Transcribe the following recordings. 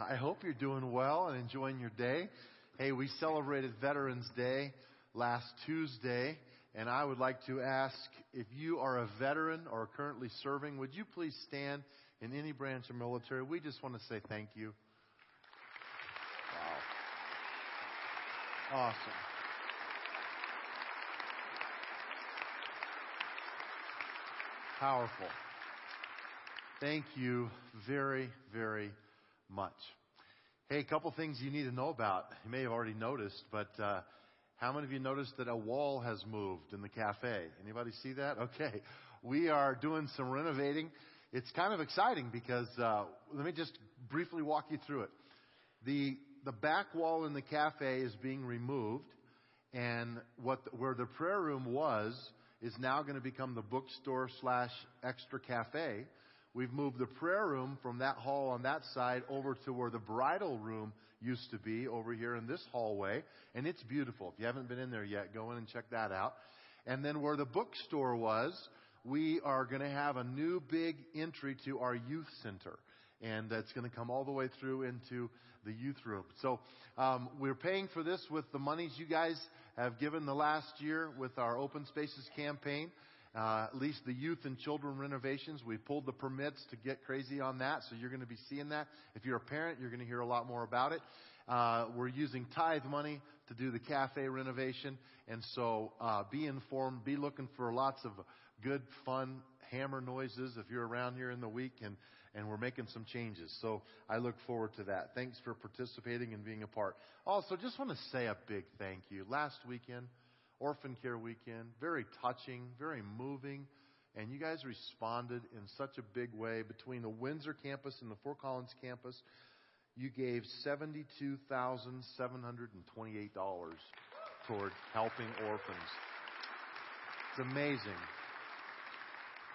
I hope you're doing well and enjoying your day. Hey, we celebrated Veterans Day last Tuesday, and I would like to ask if you are a veteran or currently serving, would you please stand in any branch of military? We just want to say thank you. Wow. Awesome. Powerful. Thank you very, very much. Hey, a couple things you need to know about. You may have already noticed, but uh, how many of you noticed that a wall has moved in the cafe? Anybody see that? Okay. We are doing some renovating. It's kind of exciting because uh, let me just briefly walk you through it. The the back wall in the cafe is being removed, and what where the prayer room was is now going to become the bookstore slash extra cafe. We've moved the prayer room from that hall on that side over to where the bridal room used to be over here in this hallway. And it's beautiful. If you haven't been in there yet, go in and check that out. And then where the bookstore was, we are going to have a new big entry to our youth center. And that's going to come all the way through into the youth room. So um, we're paying for this with the monies you guys have given the last year with our Open Spaces campaign uh, at least the youth and children renovations. We pulled the permits to get crazy on that, so you're going to be seeing that. If you're a parent, you're going to hear a lot more about it. Uh, we're using tithe money to do the cafe renovation, and so uh, be informed. Be looking for lots of good, fun hammer noises if you're around here in the week, and and we're making some changes. So I look forward to that. Thanks for participating and being a part. Also, just want to say a big thank you. Last weekend Orphan Care Weekend. Very touching, very moving. And you guys responded in such a big way between the Windsor campus and the Fort Collins campus. You gave $72,728 toward helping orphans. It's amazing.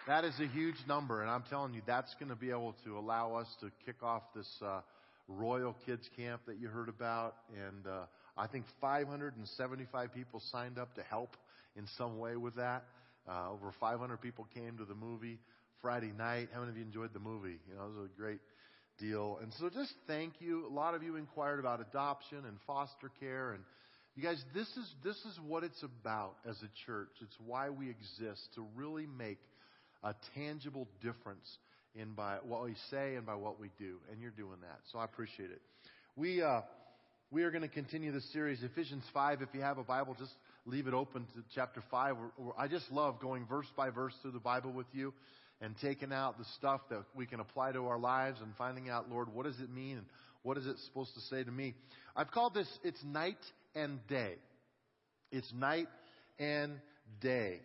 That is a huge number, and I'm telling you, that's going to be able to allow us to kick off this uh, Royal Kids Camp that you heard about, and uh, I think 575 people signed up to help in some way with that. Uh, over 500 people came to the movie Friday night. How many of you enjoyed the movie? You know, it was a great deal. And so just thank you. A lot of you inquired about adoption and foster care and you guys, this is, this is what it's about as a church. It's why we exist, to really make a tangible difference in by what we say and by what we do. And you're doing that. So I appreciate it. We, uh, we are going to continue this series, Ephesians 5. If you have a Bible, just leave it open to chapter 5. I just love going verse by verse through the Bible with you and taking out the stuff that we can apply to our lives and finding out, Lord, what does it mean and what is it supposed to say to me? I've called this, it's night and day. It's night and day.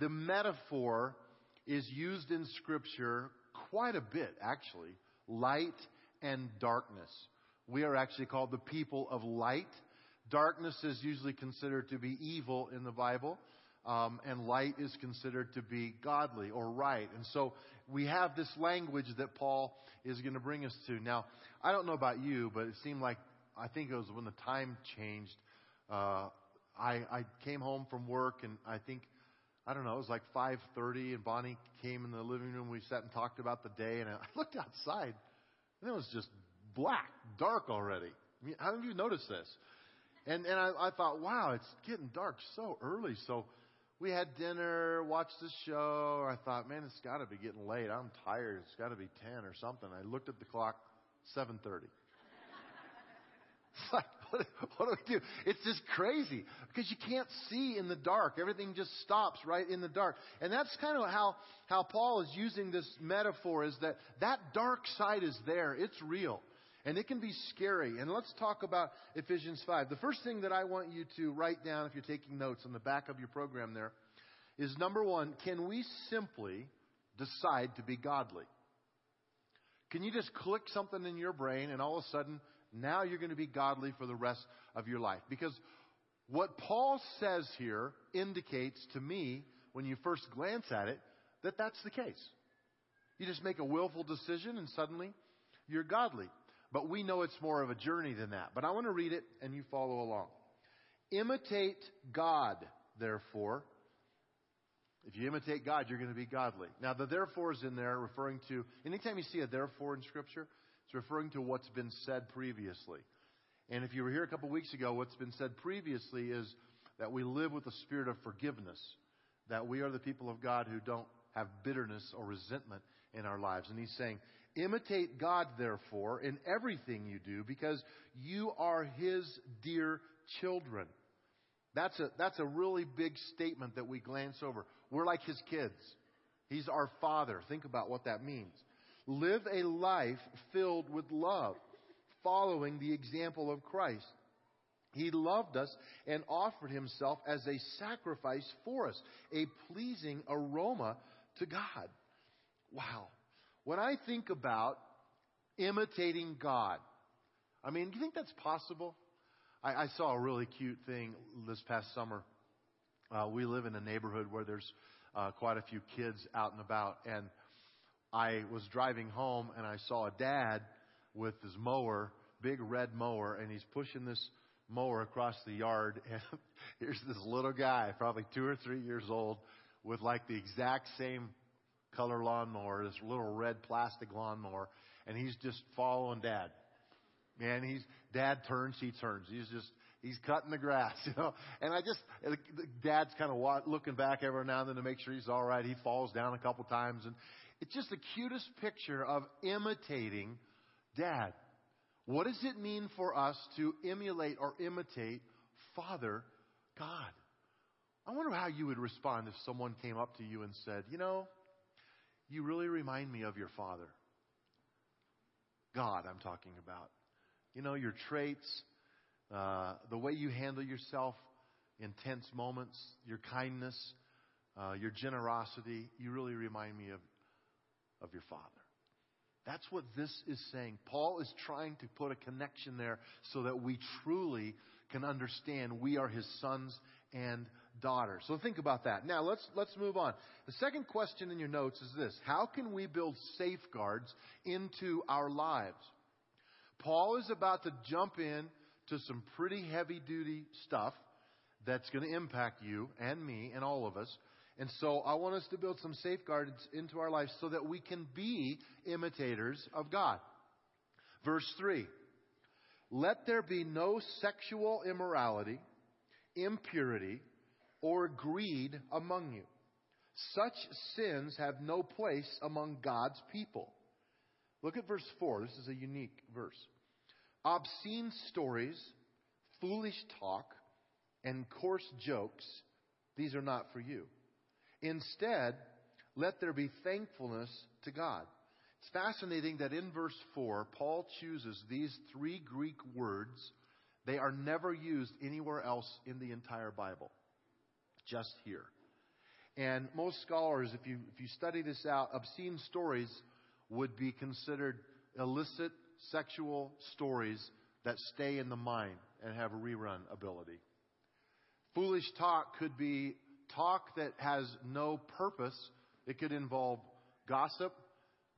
The metaphor is used in Scripture quite a bit, actually. Light and darkness. We are actually called the people of light. Darkness is usually considered to be evil in the Bible, um, and light is considered to be godly or right. And so we have this language that Paul is going to bring us to. Now, I don't know about you, but it seemed like I think it was when the time changed. Uh, I, I came home from work, and I think I don't know, it was like 5:30, and Bonnie came in the living room. We sat and talked about the day, and I looked outside, and it was just black, dark already. I mean, how of you noticed this? And and I, I thought, wow, it's getting dark so early. So we had dinner, watched the show. I thought, man, it's got to be getting late. I'm tired. It's got to be ten or something. I looked at the clock, 7:30. It's like, what, what do we do? It's just crazy because you can't see in the dark. Everything just stops right in the dark. And that's kind of how, how Paul is using this metaphor is that that dark side is there. It's real. And it can be scary. And let's talk about Ephesians 5. The first thing that I want you to write down if you're taking notes on the back of your program there is number one, can we simply decide to be godly? Can you just click something in your brain and all of a sudden now you're going to be godly for the rest of your life? Because what Paul says here indicates to me, when you first glance at it, that that's the case. You just make a willful decision and suddenly you're godly. But we know it's more of a journey than that. But I want to read it and you follow along. Imitate God, therefore. If you imitate God, you're going to be godly. Now, the therefore is in there referring to, anytime you see a therefore in Scripture, It's referring to what's been said previously. And if you were here a couple of weeks ago, what's been said previously is that we live with the spirit of forgiveness, that we are the people of God who don't have bitterness or resentment in our lives. And he's saying, imitate God, therefore, in everything you do, because you are his dear children. That's a, that's a really big statement that we glance over. We're like his kids. He's our father. Think about what that means. Live a life filled with love, following the example of Christ. He loved us and offered himself as a sacrifice for us, a pleasing aroma to God. Wow. When I think about imitating God, I mean, do you think that's possible? I, I saw a really cute thing this past summer. Uh, we live in a neighborhood where there's uh, quite a few kids out and about, and I was driving home and I saw a dad with his mower, big red mower, and he's pushing this mower across the yard. And here's this little guy, probably two or three years old, with like the exact same color lawnmower, this little red plastic lawnmower, and he's just following dad. Man, he's dad turns, he turns. He's just he's cutting the grass, you know. And I just dad's kind of looking back every now and then to make sure he's all right. He falls down a couple times, and it's just the cutest picture of imitating dad. What does it mean for us to emulate or imitate Father God? I wonder how you would respond if someone came up to you and said, You know, you really remind me of your Father. God, I'm talking about. You know, your traits, uh, the way you handle yourself in tense moments, your kindness, uh, your generosity, you really remind me of, of your Father. That's what this is saying. Paul is trying to put a connection there so that we truly can understand we are his sons and daughters. So think about that. Now let's, let's move on. The second question in your notes is this. How can we build safeguards into our lives? Paul is about to jump in to some pretty heavy duty stuff that's going to impact you and me and all of us. And so I want us to build some safeguards into our lives so that we can be imitators of God. Verse 3 Let there be no sexual immorality, impurity, or greed among you. Such sins have no place among God's people. Look at verse 4. This is a unique verse. Obscene stories, foolish talk, and coarse jokes, these are not for you. Instead, let there be thankfulness to God. It's fascinating that in verse 4, Paul chooses these three Greek words. They are never used anywhere else in the entire Bible, just here. And most scholars, if you, if you study this out, obscene stories would be considered illicit sexual stories that stay in the mind and have a rerun ability. Foolish talk could be talk that has no purpose. It could involve gossip,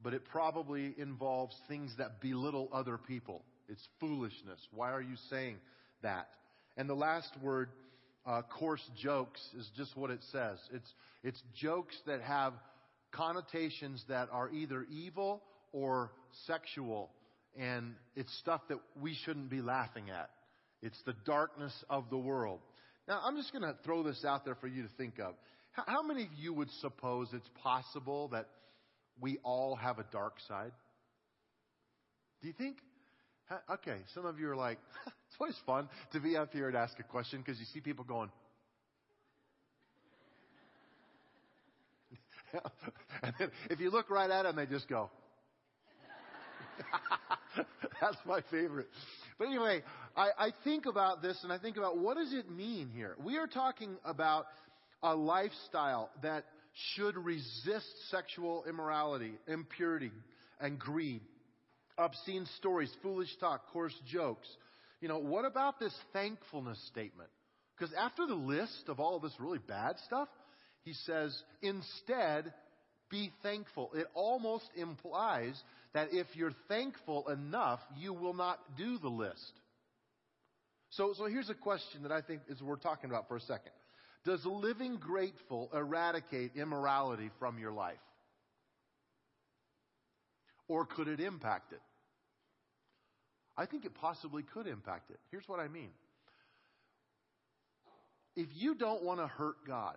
but it probably involves things that belittle other people. It's foolishness. Why are you saying that? And the last word, uh, coarse jokes, is just what it says. It's, it's jokes that have connotations that are either evil or sexual. And it's stuff that we shouldn't be laughing at. It's the darkness of the world. Now, I'm just going to throw this out there for you to think of. How, how many of you would suppose it's possible that we all have a dark side? Do you think? Okay, some of you are like, it's always fun to be up here and ask a question because you see people going, and then if you look right at them, they just go. That's my favorite. But anyway, I, I think about this and I think about what does it mean here? We are talking about a lifestyle that should resist sexual immorality, impurity, and greed, obscene stories, foolish talk, coarse jokes. You know, what about this thankfulness statement? Because after the list of all of this really bad stuff, he says, instead, be thankful. It almost implies that if you're thankful enough, you will not do the list. So, so here's a question that I think is worth talking about for a second. Does living grateful eradicate immorality from your life? Or could it impact it? I think it possibly could impact it. Here's what I mean. If you don't want to hurt God,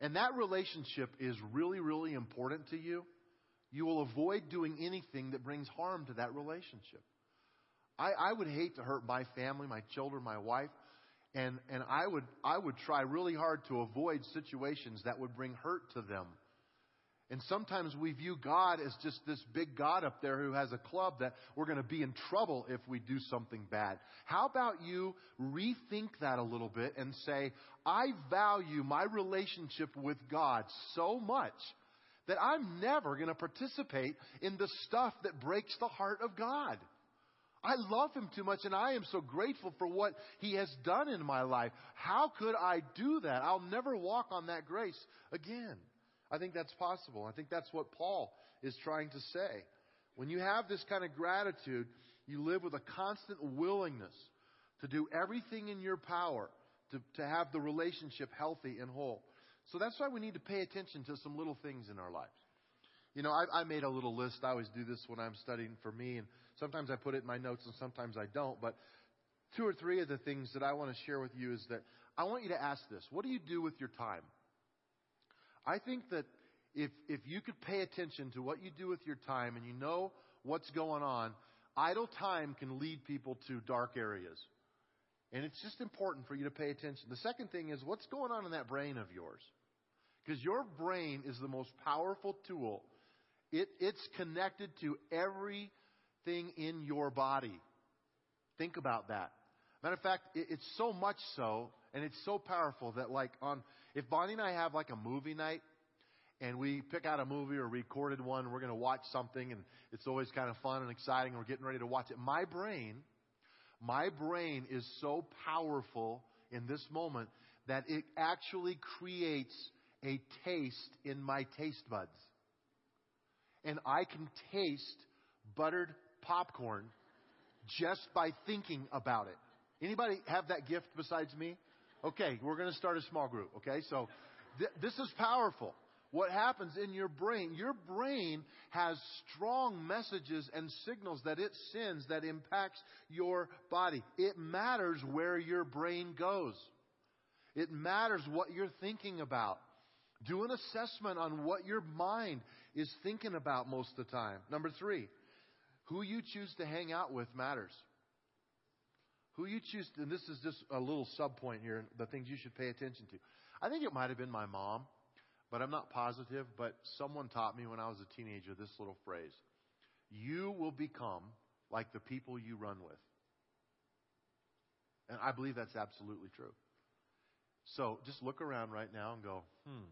and that relationship is really, really important to you, you will avoid doing anything that brings harm to that relationship. I, I would hate to hurt my family, my children, my wife, and, and I would I would try really hard to avoid situations that would bring hurt to them. And sometimes we view God as just this big God up there who has a club that we're going to be in trouble if we do something bad. How about you rethink that a little bit and say, I value my relationship with God so much that I'm never going to participate in the stuff that breaks the heart of God. I love him too much and I am so grateful for what he has done in my life. How could I do that? I'll never walk on that grace again. I think that's possible. I think that's what Paul is trying to say. When you have this kind of gratitude, you live with a constant willingness to do everything in your power to, to have the relationship healthy and whole. So that's why we need to pay attention to some little things in our lives. You know, I, I made a little list. I always do this when I'm studying for me, and sometimes I put it in my notes and sometimes I don't. But two or three of the things that I want to share with you is that I want you to ask this What do you do with your time? I think that if, if you could pay attention to what you do with your time and you know what's going on, idle time can lead people to dark areas. And it's just important for you to pay attention. The second thing is what's going on in that brain of yours? Because your brain is the most powerful tool. It, it's connected to everything in your body. Think about that. Matter of fact, it, it's so much so, and it's so powerful that like on if Bonnie and I have like a movie night and we pick out a movie or recorded one, we're going to watch something and it's always kind of fun and exciting and we're getting ready to watch it. My brain, my brain is so powerful in this moment that it actually creates a taste in my taste buds. And I can taste buttered popcorn just by thinking about it. Anybody have that gift besides me? Okay, we're going to start a small group, okay? So th- this is powerful. What happens in your brain? Your brain has strong messages and signals that it sends that impacts your body. It matters where your brain goes. It matters what you're thinking about. Do an assessment on what your mind is thinking about most of the time. Number three, who you choose to hang out with matters. Who you choose, and this is just a little sub point here, the things you should pay attention to. I think it might have been my mom, but I'm not positive. But someone taught me when I was a teenager this little phrase You will become like the people you run with. And I believe that's absolutely true. So just look around right now and go, hmm.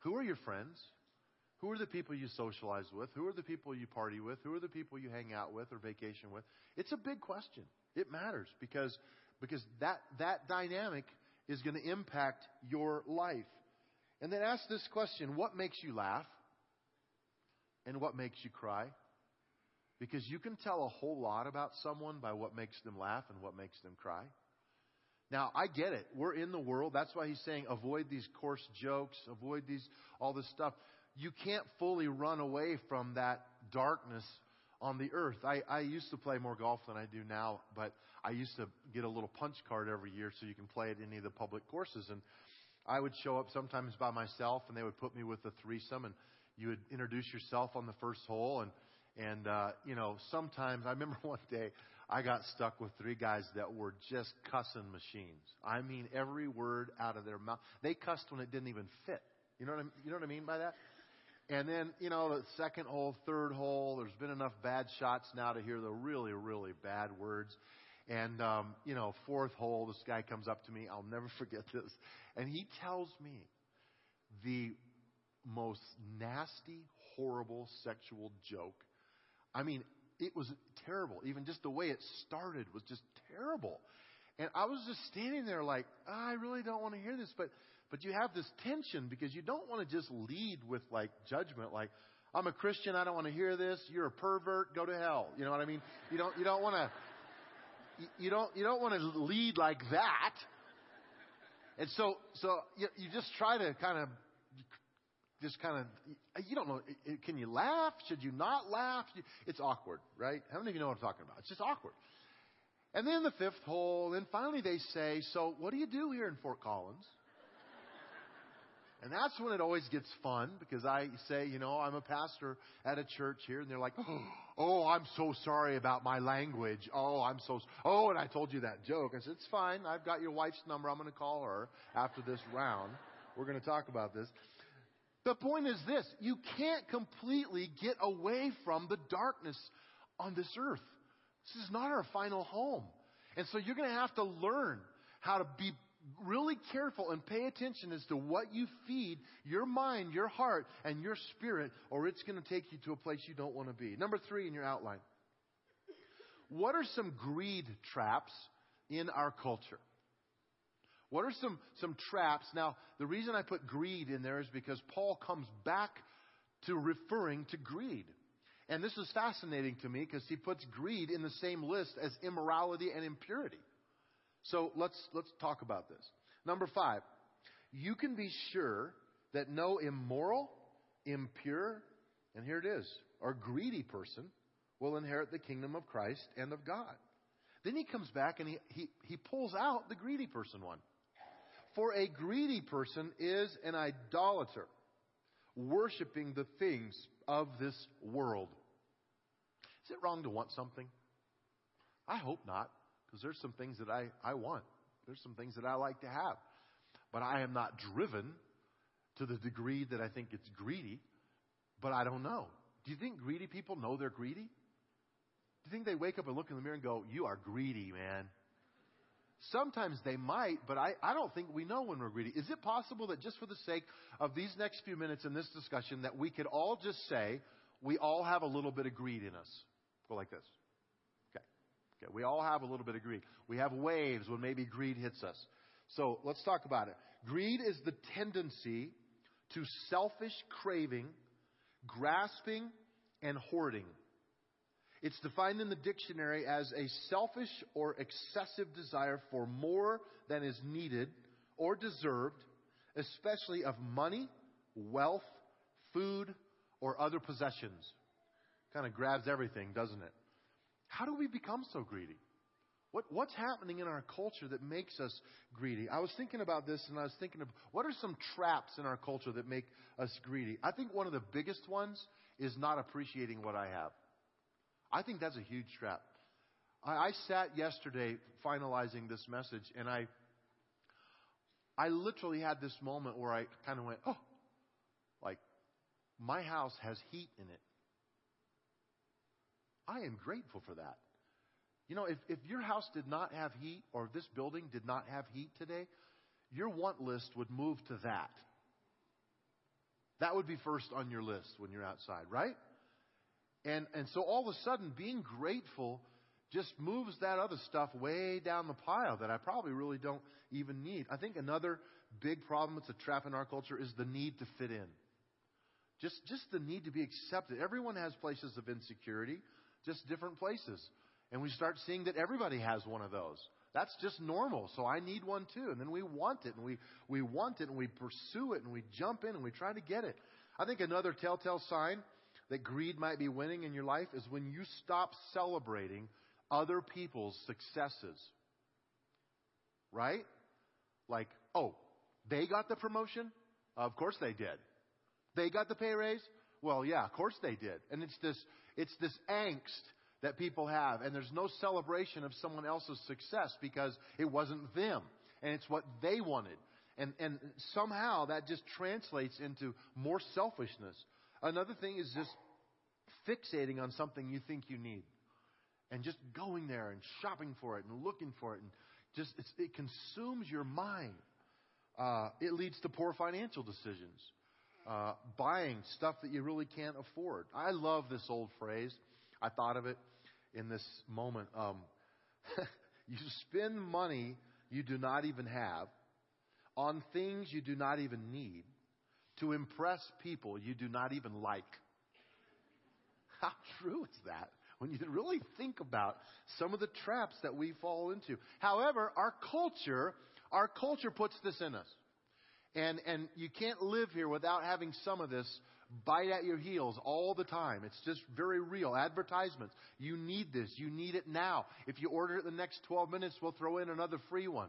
Who are your friends? Who are the people you socialize with? Who are the people you party with? Who are the people you hang out with or vacation with? It's a big question. It matters because, because that, that dynamic is going to impact your life. And then ask this question what makes you laugh? And what makes you cry? Because you can tell a whole lot about someone by what makes them laugh and what makes them cry. Now, I get it. We're in the world. That's why he's saying avoid these coarse jokes, avoid these all this stuff you can't fully run away from that darkness on the earth. I, I used to play more golf than I do now, but I used to get a little punch card every year so you can play at any of the public courses. And I would show up sometimes by myself, and they would put me with a threesome, and you would introduce yourself on the first hole. And and uh, you know, sometimes I remember one day I got stuck with three guys that were just cussing machines. I mean, every word out of their mouth. They cussed when it didn't even fit. You know what I, you know what I mean by that? And then, you know, the second hole, third hole, there's been enough bad shots now to hear the really, really bad words. And, um, you know, fourth hole, this guy comes up to me. I'll never forget this. And he tells me the most nasty, horrible sexual joke. I mean, it was terrible. Even just the way it started was just terrible. And I was just standing there like, oh, I really don't want to hear this. But but you have this tension because you don't want to just lead with like judgment, like, I'm a Christian, I don't want to hear this, you're a pervert, go to hell. You know what I mean? You don't, you don't want to, you don't, you don't want to lead like that. And so, so you, you just try to kind of just kind of, you don't know, can you laugh? Should you not laugh? It's awkward, right? How many of you know what I'm talking about? It's just awkward. And then the fifth hole, and finally they say, so what do you do here in Fort Collins? And that's when it always gets fun because I say, you know, I'm a pastor at a church here and they're like, oh, I'm so sorry about my language. Oh, I'm so, oh, and I told you that joke. I said, it's fine. I've got your wife's number. I'm going to call her after this round. We're going to talk about this. The point is this. You can't completely get away from the darkness on this earth. This is not our final home. And so you're going to have to learn how to be really careful and pay attention as to what you feed your mind, your heart, and your spirit, or it's going to take you to a place you don't want to be. Number three in your outline. What are some greed traps in our culture? What are some, some traps? Now, the reason I put greed in there is because Paul comes back to referring to greed. And this is fascinating to me because he puts greed in the same list as immorality and impurity. So let's, let's talk about this. Number five, you can be sure that no immoral, impure, and here it is, or greedy person will inherit the kingdom of Christ and of God. Then he comes back and he, he, he pulls out the greedy person one. For a greedy person is an idolater, worshiping the things of this world. Is it wrong to want something? I hope not. Because there's some things that I, I want. There's some things that I like to have. But I am not driven to the degree that I think it's greedy. But I don't know. Do you think greedy people know they're greedy? Do you think they wake up and look in the mirror and go, You are greedy, man? Sometimes they might, but I, I don't think we know when we're greedy. Is it possible that just for the sake of these next few minutes in this discussion, that we could all just say we all have a little bit of greed in us? Go like this. Okay, we all have a little bit of greed. We have waves when maybe greed hits us. So let's talk about it. Greed is the tendency to selfish craving, grasping, and hoarding. It's defined in the dictionary as a selfish or excessive desire for more than is needed or deserved, especially of money, wealth, food, or other possessions. Kind of grabs everything, doesn't it? How do we become so greedy? What, what's happening in our culture that makes us greedy? I was thinking about this and I was thinking of what are some traps in our culture that make us greedy? I think one of the biggest ones is not appreciating what I have. I think that's a huge trap. I, I sat yesterday finalizing this message and I, I literally had this moment where I kind of went, oh, like my house has heat in it. I am grateful for that. You know, if, if your house did not have heat or this building did not have heat today, your want list would move to that. That would be first on your list when you're outside, right? And, and so all of a sudden, being grateful just moves that other stuff way down the pile that I probably really don't even need. I think another big problem that's a trap in our culture is the need to fit in. Just, just the need to be accepted. Everyone has places of insecurity just different places. And we start seeing that everybody has one of those. That's just normal. So I need one too. And then we want it and we, we want it and we pursue it and we jump in and we try to get it. I think another telltale sign that greed might be winning in your life is when you stop celebrating other people's successes. Right? Like, oh, they got the promotion? Of course they did. They got the pay raise? Well, yeah, of course they did. And it's this, it's this angst that people have. And there's no celebration of someone else's success because it wasn't them. And it's what they wanted. And, and somehow that just translates into more selfishness. Another thing is just fixating on something you think you need. And just going there and shopping for it and looking for it. And just, it consumes your mind. Uh, it leads to poor financial decisions uh, buying stuff that you really can't afford. I love this old phrase. I thought of it in this moment. Um, you spend money you do not even have on things you do not even need to impress people you do not even like. How true is that? When you really think about some of the traps that we fall into. However, our culture, our culture puts this in us. And, and you can't live here without having some of this bite at your heels all the time. It's just very real. Advertisements. You need this. You need it now. If you order it the next 12 minutes, we'll throw in another free one.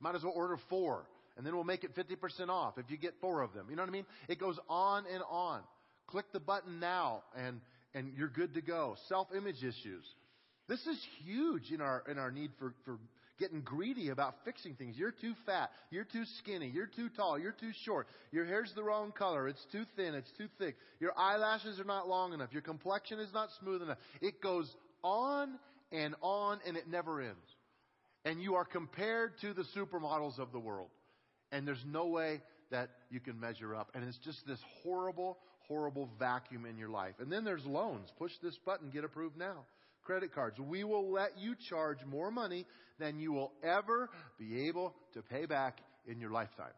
Might as well order four. And then we'll make it 50% off if you get four of them. You know what I mean? It goes on and on. Click the button now and, and you're good to go. Self-image issues. This is huge in our, in our need for, for getting greedy about fixing things. You're too fat. You're too skinny. You're too tall. You're too short. Your hair's the wrong color. It's too thin. It's too thick. Your eyelashes are not long enough. Your complexion is not smooth enough. It goes on and on and it never ends. And you are compared to the supermodels of the world. And there's no way that you can measure up. And it's just this horrible, horrible vacuum in your life. And then there's loans. Push this button, get approved now credit cards. We will let you charge more money than you will ever be able to pay back in your lifetime.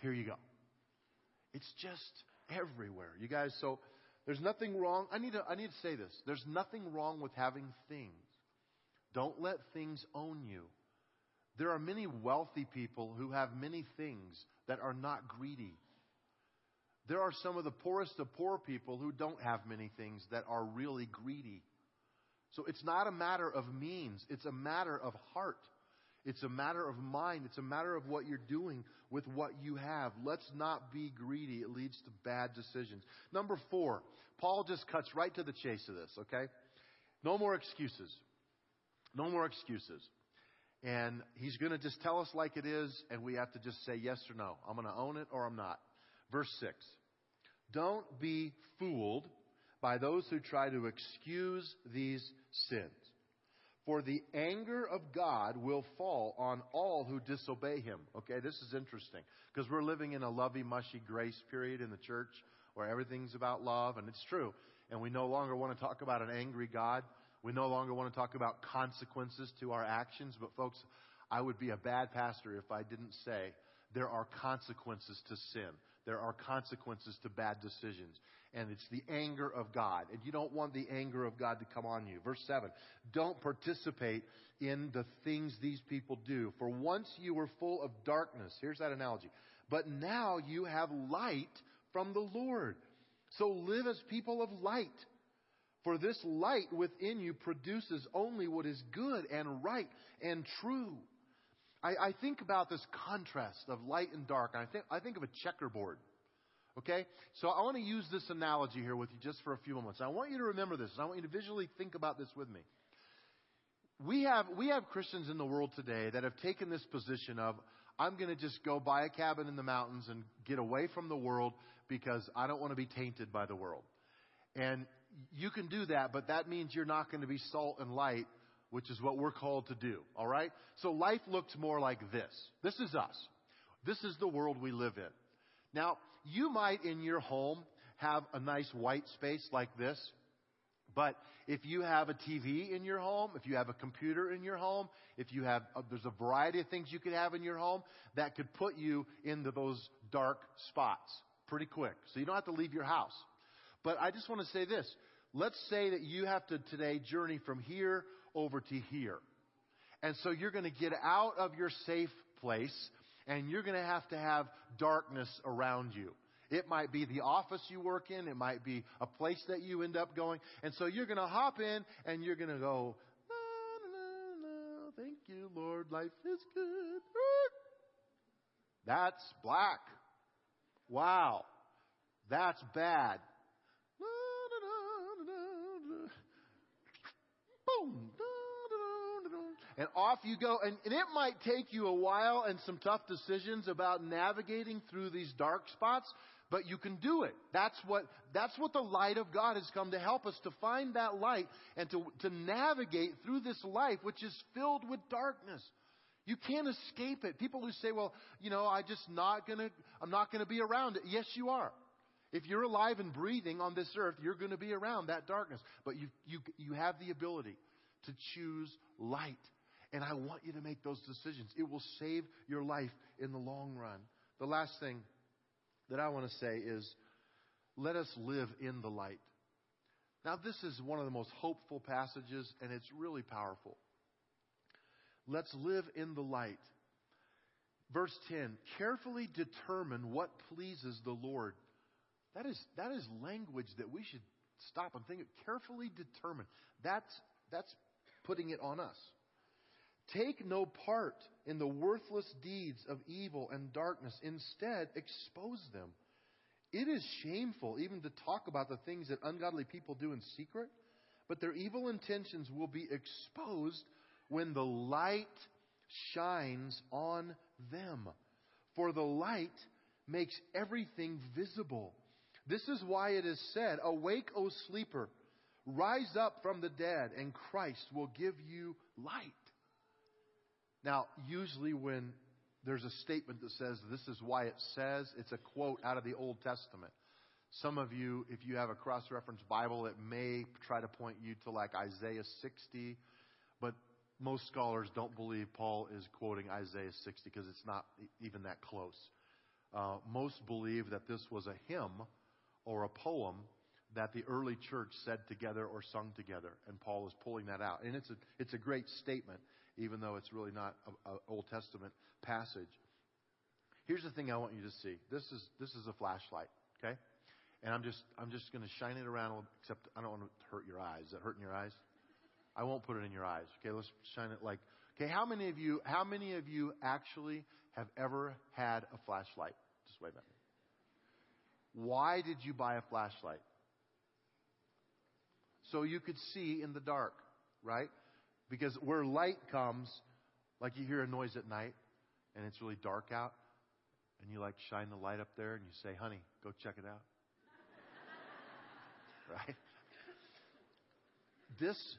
Here you go. It's just everywhere. You guys, so there's nothing wrong. I need to, I need to say this. There's nothing wrong with having things. Don't let things own you. There are many wealthy people who have many things that are not greedy. There are some of the poorest of poor people who don't have many things that are really greedy. So it's not a matter of means, it's a matter of heart. It's a matter of mind. It's a matter of what you're doing with what you have. Let's not be greedy. It leads to bad decisions. Number four, Paul just cuts right to the chase of this, okay? No more excuses. No more excuses. And he's going to just tell us like it is, and we have to just say yes or no. I'm going to own it or I'm not. Verse 6. Don't be fooled by those who try to excuse these sins. For the anger of God will fall on all who disobey him. Okay, this is interesting because we're living in a lovey mushy grace period in the church where everything's about love, and it's true. And we no longer want to talk about an angry God. We no longer want to talk about consequences to our actions. But, folks, I would be a bad pastor if I didn't say there are consequences to sin. There are consequences to bad decisions. And it's the anger of God. And you don't want the anger of God to come on you. Verse 7. Don't participate in the things these people do. For once you were full of darkness. Here's that analogy. But now you have light from the Lord. So live as people of light. For this light within you produces only what is good and right and true. I, I think about this contrast of light and dark. I think, I think of a checkerboard. Okay? So I want to use this analogy here with you just for a few moments. I want you to remember this. I want you to visually think about this with me. We have, we have Christians in the world today that have taken this position of, I'm going to just go buy a cabin in the mountains and get away from the world because I don't want to be tainted by the world. And you can do that, but that means you're not going to be salt and light which is what we're called to do. All right? So life looks more like this. This is us. This is the world we live in. Now, you might in your home have a nice white space like this. But if you have a TV in your home, if you have a computer in your home, if you have, uh, there's a variety of things you could have in your home that could put you into those dark spots pretty quick. So you don't have to leave your house. But I just want to say this. Let's say that you have to today journey from here over to here. And so you're going to get out of your safe place and you're going to have to have darkness around you. It might be the office you work in. It might be a place that you end up going. And so you're going to hop in and you're going to go, thank you, Lord. Life is good. That's black. Wow. That's bad. Boom and off you go. And, and it might take you a while and some tough decisions about navigating through these dark spots, but you can do it. That's what, that's what the light of God has come to help us to find that light and to, to navigate through this life, which is filled with darkness. You can't escape it. People who say, well, you know, I just not gonna, I'm not gonna be around it. Yes, you are. If you're alive and breathing on this earth, you're to be around that darkness. But you, you, you have the ability to choose light. And I want you to make those decisions. It will save your life in the long run. The last thing that I want to say is let us live in the light. Now, this is one of the most hopeful passages, and it's really powerful. Let's live in the light. Verse 10 carefully determine what pleases the Lord. That is, that is language that we should stop and think of. Carefully determine. That's, that's putting it on us. Take no part in the worthless deeds of evil and darkness. Instead, expose them. It is shameful even to talk about the things that ungodly people do in secret, but their evil intentions will be exposed when the light shines on them. For the light makes everything visible. This is why it is said, Awake, O sleeper, rise up from the dead, and Christ will give you light. Now, usually when there's a statement that says this is why it says, it's a quote out of the Old Testament. Some of you, if you have a cross reference Bible, it may try to point you to like Isaiah 60, but most scholars don't believe Paul is quoting Isaiah 60 because it's not even that close. Uh, most believe that this was a hymn or a poem that the early church said together or sung together, and Paul is pulling that out. And it's a, it's a great statement, even though it's really not an Old Testament passage. Here's the thing I want you to see. This is, this is a flashlight, okay? And I'm just, I'm just going to shine it around, except I don't want to hurt your eyes. Is that hurting your eyes? I won't put it in your eyes. Okay, let's shine it like. Okay, how many of you? How many of you actually have ever had a flashlight? Just wait a minute. Why did you buy a flashlight? So you could see in the dark, right? Because where light comes, like you hear a noise at night, and it's really dark out, and you like shine the light up there, and you say, "Honey, go check it out." right? This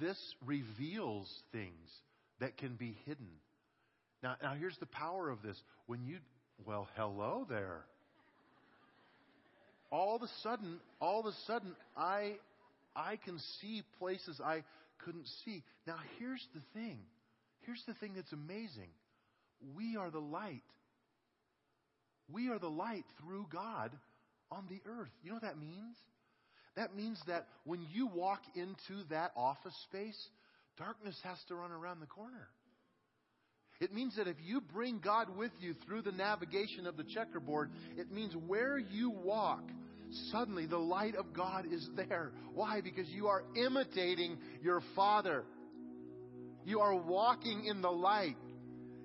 this reveals things that can be hidden. Now, now here's the power of this. When you, well, hello there. All of a sudden, all of a sudden, I, I can see places I couldn't see. Now, here's the thing. Here's the thing that's amazing. We are the light. We are the light through God on the earth. You know what that means? That means that when you walk into that office space, darkness has to run around the corner. It means that if you bring God with you through the navigation of the checkerboard, it means where you walk, suddenly the light of God is there. Why? Because you are imitating your Father. You are walking in the light.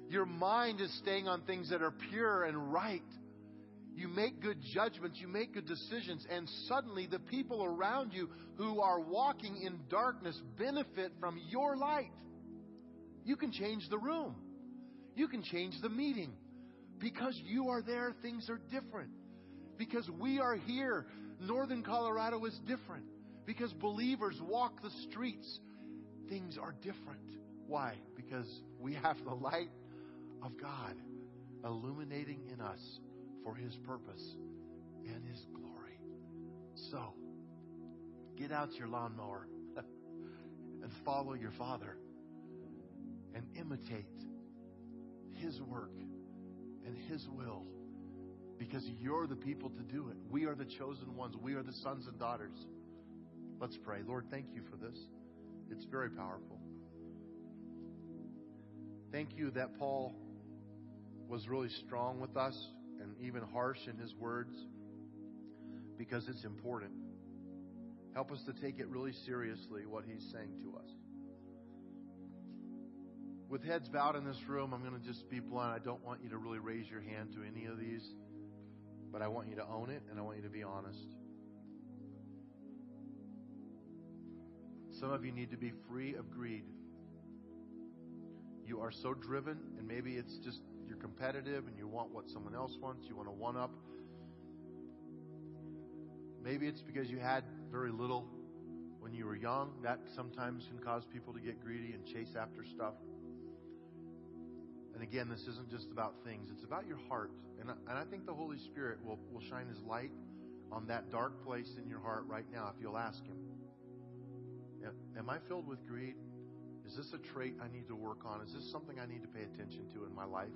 Your mind is staying on things that are pure and right. You make good judgments, you make good decisions, and suddenly the people around you who are walking in darkness benefit from your light. You can change the room. You can change the meeting. Because you are there, things are different. Because we are here, Northern Colorado is different. Because believers walk the streets, things are different. Why? Because we have the light of God illuminating in us for His purpose and His glory. So, get out your lawnmower and follow your Father and imitate His work and His will because you're the people to do it. We are the chosen ones, we are the sons and daughters. Let's pray. Lord, thank you for this. It's very powerful. Thank you that Paul was really strong with us and even harsh in his words because it's important. Help us to take it really seriously what he's saying to us. With heads bowed in this room, I'm going to just be blunt. I don't want you to really raise your hand to any of these, but I want you to own it and I want you to be honest. Some of you need to be free of greed. You are so driven, and maybe it's just you're competitive and you want what someone else wants, you want to one up. Maybe it's because you had very little when you were young. That sometimes can cause people to get greedy and chase after stuff. And again, this isn't just about things, it's about your heart. And I, and I think the Holy Spirit will, will shine His light on that dark place in your heart right now if you'll ask Him. Am I filled with greed? Is this a trait I need to work on? Is this something I need to pay attention to in my life?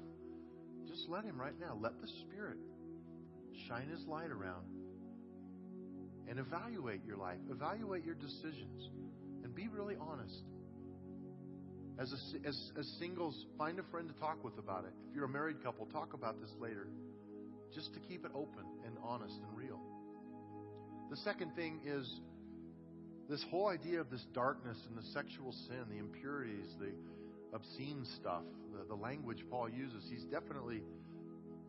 Just let Him right now. Let the Spirit shine His light around and evaluate your life, evaluate your decisions, and be really honest. As, a, as, as singles, find a friend to talk with about it. If you're a married couple, talk about this later. Just to keep it open and honest and real. The second thing is this whole idea of this darkness and the sexual sin, the impurities, the obscene stuff, the, the language Paul uses. He's definitely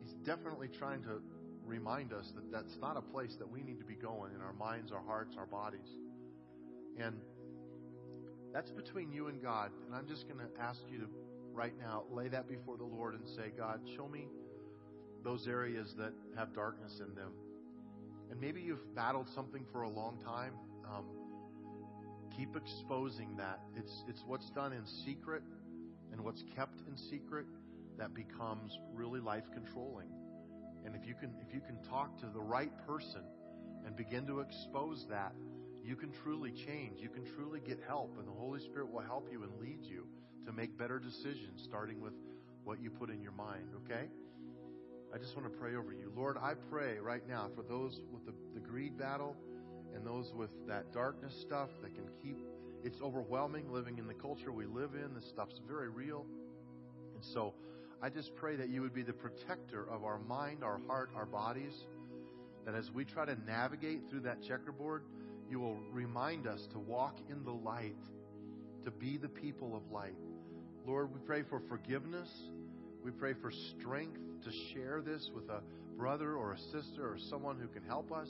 he's definitely trying to remind us that that's not a place that we need to be going in our minds, our hearts, our bodies. And that's between you and God. And I'm just going to ask you to right now lay that before the Lord and say, God, show me those areas that have darkness in them. And maybe you've battled something for a long time. Um, keep exposing that. It's, it's what's done in secret and what's kept in secret that becomes really life controlling. And if you can if you can talk to the right person and begin to expose that, you can truly change. You can truly get help and the Holy Spirit will help you and lead you to make better decisions starting with what you put in your mind, okay? I just want to pray over you. Lord, I pray right now for those with the, the greed battle and those with that darkness stuff that can keep it's overwhelming living in the culture we live in. This stuff's very real. And so I just pray that you would be the protector of our mind, our heart, our bodies. That as we try to navigate through that checkerboard, you will remind us to walk in the light, to be the people of light. Lord, we pray for forgiveness. We pray for strength to share this with a brother or a sister or someone who can help us.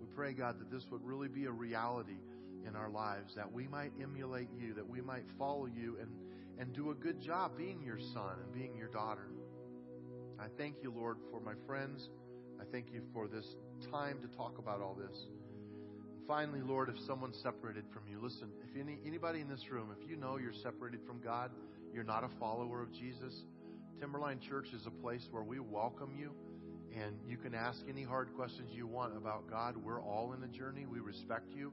We pray, God, that this would really be a reality in our lives, that we might emulate you, that we might follow you and, and do a good job being your son and being your daughter. I thank you, Lord, for my friends. I thank you for this time to talk about all this. Finally, Lord, if someone's separated from you, listen, if any, anybody in this room, if you know you're separated from God, you're not a follower of Jesus, Timberline Church is a place where we welcome you and you can ask any hard questions you want about God. We're all in a journey. We respect you.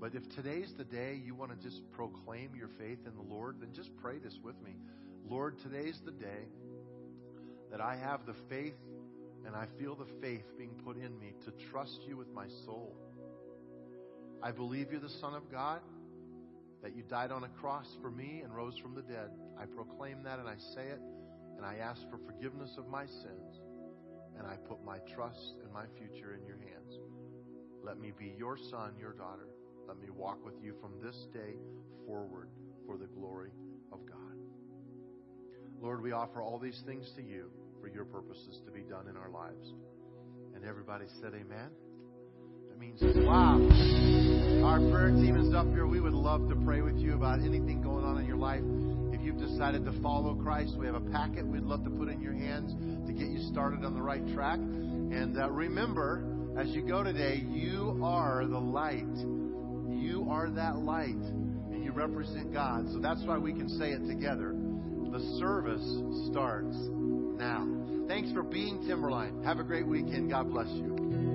But if today's the day you want to just proclaim your faith in the Lord, then just pray this with me. Lord, today's the day that I have the faith and I feel the faith being put in me to trust you with my soul. I believe you're the Son of God, that you died on a cross for me and rose from the dead. I proclaim that and I say it, and I ask for forgiveness of my sins, and I put my trust and my future in your hands. Let me be your son, your daughter. Let me walk with you from this day forward for the glory of God. Lord, we offer all these things to you for your purposes to be done in our lives. And everybody said, Amen. That means, wow. Our prayer team is up here. We would love to pray with you about anything going on in your life. If you've decided to follow Christ, we have a packet we'd love to put in your hands to get you started on the right track. And uh, remember, as you go today, you are the light you are that light and you represent God. So that's why we can say it together. The service starts now. Thanks for being Timberline. Have a great weekend. God bless you.